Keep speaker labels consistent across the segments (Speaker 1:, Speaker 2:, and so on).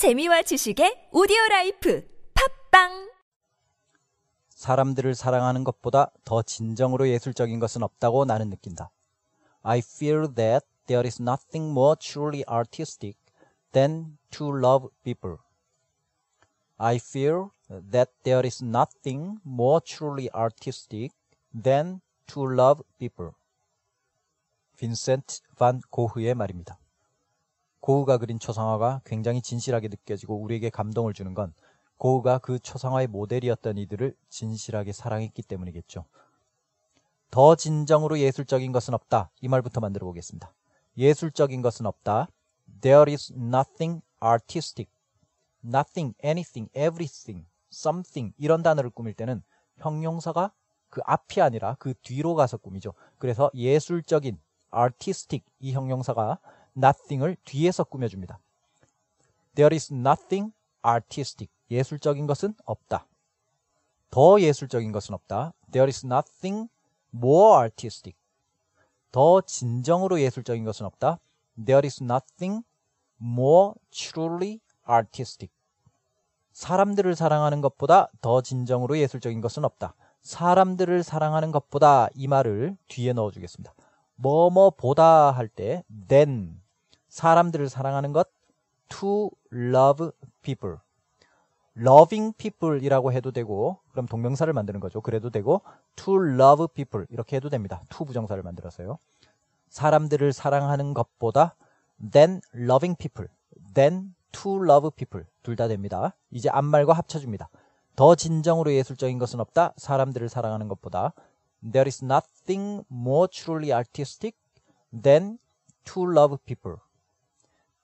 Speaker 1: 재미와 지식의 오디오 라이프 팝빵
Speaker 2: 사람들을 사랑하는 것보다 더 진정으로 예술적인 것은 없다고 나는 느낀다. I feel that there is nothing more truly artistic than to love people. I feel that there is nothing more truly artistic than to love people. 빈센트 반 고흐의 말입니다. 고흐가 그린 초상화가 굉장히 진실하게 느껴지고 우리에게 감동을 주는 건 고흐가 그 초상화의 모델이었던 이들을 진실하게 사랑했기 때문이겠죠. 더 진정으로 예술적인 것은 없다. 이 말부터 만들어 보겠습니다. 예술적인 것은 없다. There is nothing artistic. Nothing, anything, everything, something 이런 단어를 꾸밀 때는 형용사가 그 앞이 아니라 그 뒤로 가서 꾸미죠. 그래서 예술적인, artistic 이 형용사가 nothing을 뒤에서 꾸며줍니다. There is nothing artistic. 예술적인 것은 없다. 더 예술적인 것은 없다. There is nothing more artistic. 더 진정으로 예술적인 것은 없다. There is nothing more truly artistic. 사람들을 사랑하는 것보다 더 진정으로 예술적인 것은 없다. 사람들을 사랑하는 것보다 이 말을 뒤에 넣어주겠습니다. 뭐뭐 보다 할 때 then 사람들을 사랑하는 것 to love people loving people이라고 해도 되고 그럼 동명사를 만드는 거죠. 그래도 되고 to love people 이렇게 해도 됩니다. to 부정사를 만들어서요. 사람들을 사랑하는 것보다 than loving people, than to love people 둘 다 됩니다. 이제 앞말과 합쳐줍니다. 더 진정으로 예술적인 것은 없다. 사람들을 사랑하는 것보다 There is nothing more truly artistic than to love people.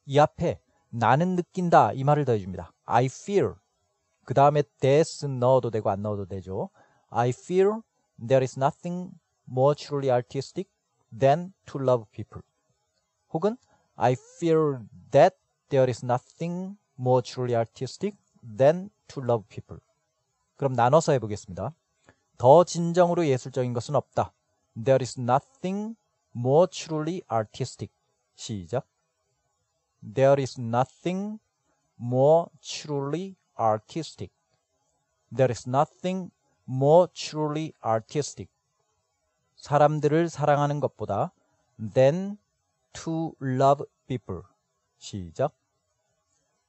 Speaker 2: 이 앞에 나는 느낀다 이 말을 더해줍니다. I feel 그 다음에 this 넣어도 되고 안 넣어도 되죠. I feel there is nothing more truly artistic than to love people. 혹은 I feel that there is nothing more truly artistic than to love people. 그럼 나눠서 해보겠습니다. 더 진정으로 예술적인 것은 없다. There is nothing more truly artistic. 시작. There is nothing more truly artistic. There is nothing more truly artistic. 사람들을 사랑하는 것보다 than to love people. 시작.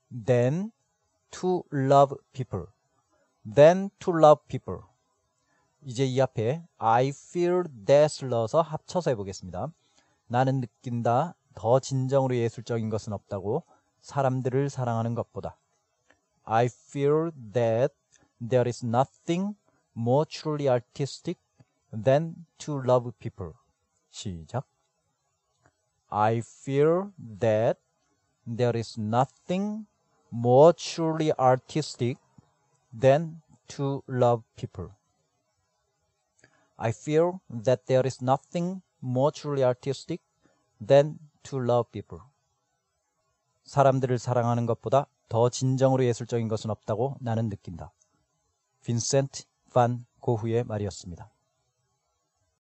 Speaker 2: than to love people. than to love people. 이제 이 앞에 I feel that을 넣어서 합쳐서 해보겠습니다. 나는 느낀다. 더 진정으로 예술적인 것은 없다고 사람들을 사랑하는 것보다. I feel that there is nothing more truly artistic than to love people. 시작. I feel that there is nothing more truly artistic than to love people. I feel that there is nothing more truly artistic than to love people. 사람들을 사랑하는 것보다 더 진정으로 예술적인 것은 없다고 나는 느낀다. 빈센트 반 고흐의 말이었습니다.